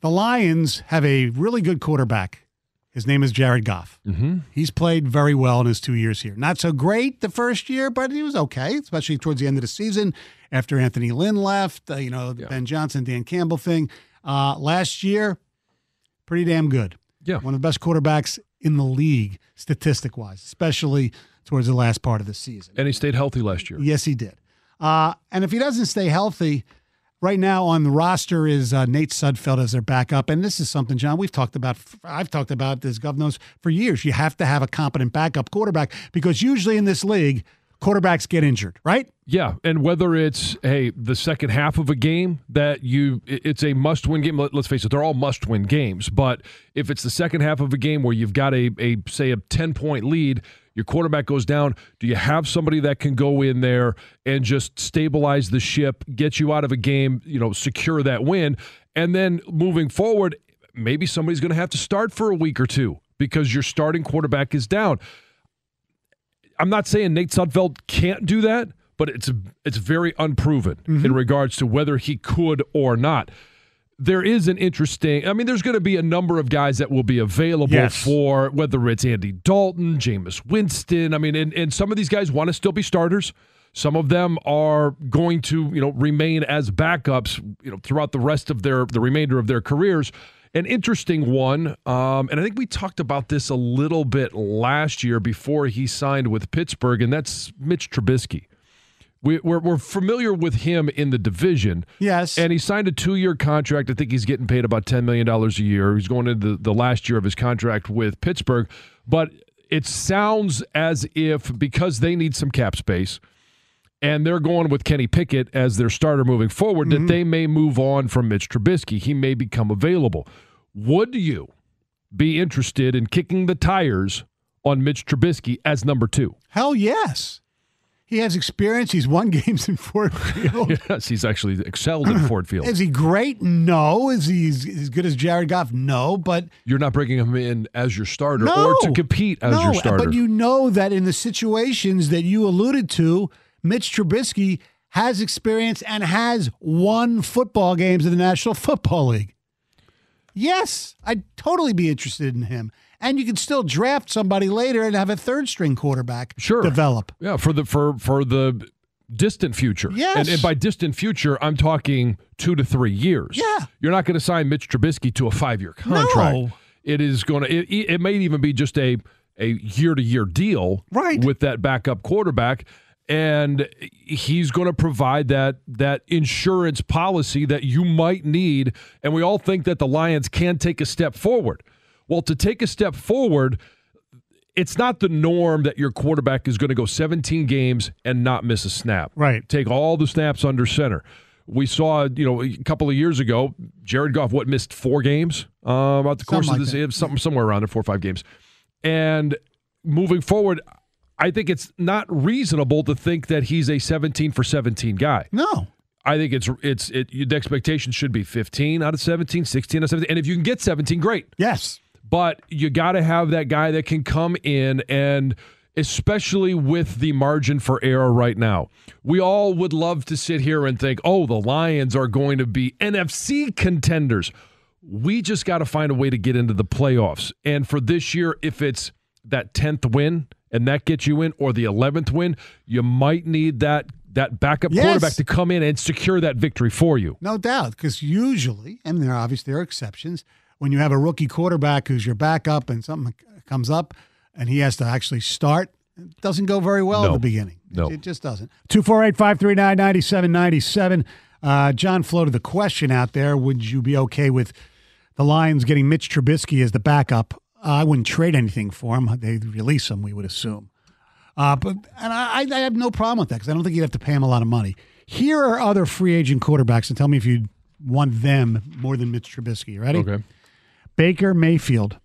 The Lions have a really good quarterback. His name is Jared Goff. Mm-hmm. He's played very well in his two years here. Not so great the first year, but he was okay, especially towards the end of the season after Anthony Lynn left, uh, you know, the Yeah. Ben Johnson, Dan Campbell thing. Uh, last year, pretty damn good. Yeah. One of the best quarterbacks in the league, statistic wise, especially towards the last part of the season. And he stayed healthy last year. Yes, he did. Uh, and if he doesn't stay healthy, right now on the roster is uh, Nate Sudfeld as their backup. And this is something, John, we've talked about. I've talked about this, governors, for years. You have to have a competent backup quarterback because usually in this league, quarterbacks get injured, right? Yeah, and whether it's hey the second half of a game that you it's a must-win game. Let, us face it, they're all must-win games. But if it's the second half of a game where you've got a a say a ten-point lead, your quarterback goes down. Do you have somebody that can go in there and just stabilize the ship, get you out of a game, you know, secure that win, and then moving forward, maybe somebody's going to have to start for a week or two because your starting quarterback is down. I'm not saying Nate Sudfeld can't do that, but it's it's very unproven mm-hmm. in regards to whether he could or not. There is an interesting. I mean, there's going to be a number of guys that will be available Yes. for whether it's Andy Dalton, Jameis Winston. I mean, and, and some of these guys want to still be starters. Some of them are going to, you know, remain as backups, you know, throughout the rest of their the remainder of their careers. An interesting one, um, and I think we talked about this a little bit last year before he signed with Pittsburgh, and that's Mitch Trubisky. We, we're, we're familiar with him in the division. Yes. And he signed a two year contract. I think he's getting paid about $10 million a year. He's going into the, the last year of his contract with Pittsburgh. But it sounds as if because they need some cap space and they're going with Kenny Pickett as their starter moving forward, that mm-hmm. they may move on from Mitch Trubisky. He may become available. Would you be interested in kicking the tires on Mitch Trubisky as number two? Hell yes. He has experience. He's won games in Ford Field. Yes, he's actually excelled in Ford Field. Is he great? No. Is he as good as Jared Goff? No. But You're not bringing him in as your starter no. or to compete as no, your starter. But you know that in the situations that you alluded to, Mitch Trubisky has experience and has won football games in the National Football League. Yes, I'd totally be interested in him. And you can still draft somebody later and have a third string quarterback Sure. develop. yeah, for the for for the distant future. Yes. And, and by distant future, I'm talking two to three years. Yeah. You're not going to sign Mitch Trubisky to a five year contract. No. It is going to. It, it may even be just a a year to year deal. Right. With that backup quarterback. And he's going to provide that that insurance policy that you might need. And we all think that the Lions can take a step forward. Well, to take a step forward, it's not the norm that your quarterback is going to go 17 games and not miss a snap. Right. Take all the snaps under center. We saw, you know, a couple of years ago, Jared Goff what missed four games uh, about the course Something of this, that. something somewhere around there, four or five games. And moving forward, I think it's not reasonable to think that he's a 17 for 17 guy. No. I think it's it's it. The expectation should be 15 out of 17, 16 out of 17, and if you can get 17, great Yes. But you got to have that guy that can come in and especially with the margin for error right now. We all would love to sit here and think, "Oh, the Lions are going to be NFC contenders." We just got to find a way to get into the playoffs. And for this year, if it's that 10th win and that gets you in or the 11th win, you might need that that backup Yes. quarterback to come in and secure that victory for you. No doubt, because usually, and there are obviously there are exceptions, when you have a rookie quarterback who's your backup and something comes up and he has to actually start, it doesn't go very well at the beginning. No. It, it just doesn't. 248 539 9797. Uh, John floated the question out there Would you be okay with the Lions getting Mitch Trubisky as the backup? Uh, I wouldn't trade anything for him. They'd release him, we would assume. Uh, but and I, I have no problem with that because I don't think you'd have to pay him a lot of money. Here are other free agent quarterbacks, and tell me if you'd want them more than Mitch Trubisky. Ready? Okay. Baker Mayfield,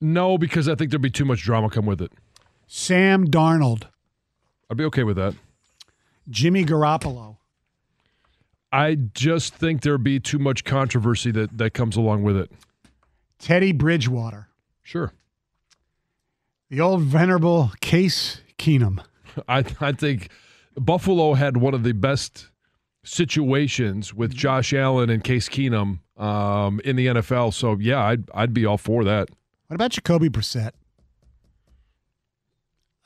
No, because I think there'd be too much drama come with it. Sam Darnold, I'd be okay with that. Jimmy Garoppolo, I just think there'd be too much controversy that, that comes along with it. Teddy Bridgewater, Sure. the old venerable Case Keenum. I I think Buffalo had one of the best situations with Josh Allen and Case Keenum um, in the NFL. So yeah, I'd I'd be all for that. What about Jacoby Brissett?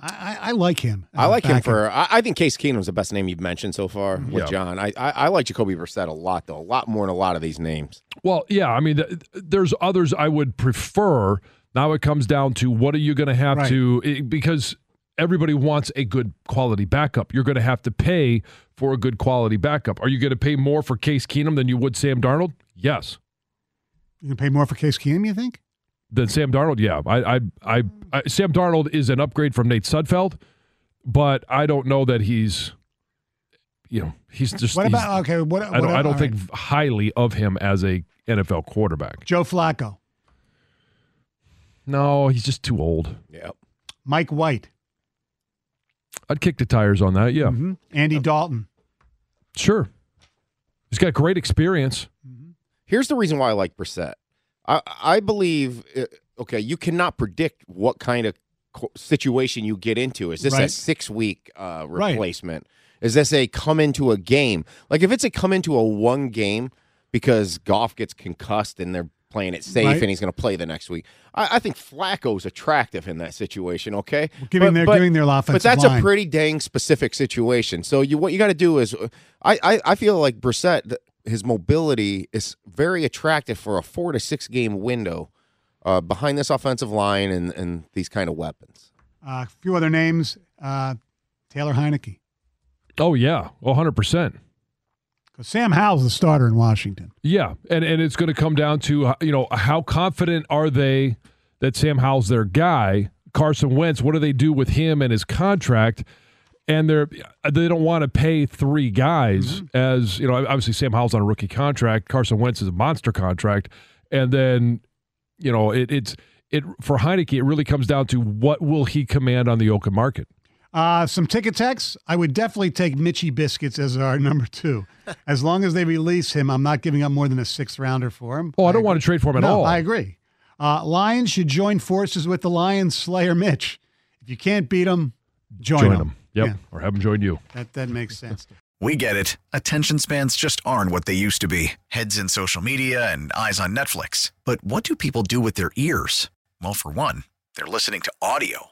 I, I, I like him. I like him for. I, I think Case Keenum's the best name you've mentioned so far with Yeah. John. I, I I like Jacoby Brissett a lot though, a lot more than a lot of these names. Well, yeah, I mean, th- there's others I would prefer. Now it comes down to what are you going to have Right. to i- because everybody wants a good quality backup. You're going to have to pay for a good quality backup. Are you going to pay more for Case Keenum than you would Sam Darnold? Yes. You can pay more for Case Keenum, you think? Than Sam Darnold? Yeah. I, I, I, I Sam Darnold is an upgrade from Nate Sudfeld, but I don't know that he's, you know, he's just. What about okay? What, I don't, I don't think right. highly of him as a NFL quarterback. Joe Flacco, No, he's just too old. Yeah. Mike White, I'd kick the tires on that. Yeah, mhm, Andy Dalton. sure. He's got great experience. Here's the reason why I like Brissett. I I believe. uh, Okay, you cannot predict what kind of situation you get into. Is this a six week uh, Right. replacement? Is this a come into a game? Like if it's a come into a one game because Goff gets concussed and they're playing it safe Right. and he's going to play the next week. I, I think Flacco's attractive in that situation. Okay, Giving their- giving their but that's line. a pretty dang specific situation. So you what you got to do is, I, I I feel like Brissett his mobility is very attractive for a four to six game window uh, behind this offensive line and and these kind of weapons. Uh, a few other names: uh, Taylor Heinicke. Oh yeah, one hundred percent. Because Sam Howell's the starter in Washington. Yeah, and and it's going to come down to you know how confident are they that Sam Howell's their guy. Carson Wentz, what do they do with him and his contract? And they're they don't want to pay three guys mm-hmm. as you know. Obviously, Sam Howell's on a rookie contract. Carson Wentz is a monster contract, and then you know it, it's it for Heinicke. It really comes down to what will he command on the open market. Uh, some ticket techs. I would definitely take Mitchy Biscuits as our number two. As long as they release him, I'm not giving up more than a sixth rounder for him. Oh, I don't want to trade for him at no, all. I agree. Uh, Lions should join forces with the Lions Slayer Mitch. If you can't beat him, join, join him. him. Yep, Yeah, or have him join you. that that makes sense. We get it. Attention spans just aren't what they used to be heads in social media and eyes on Netflix. But what do people do with their ears? Well, for one, they're listening to audio.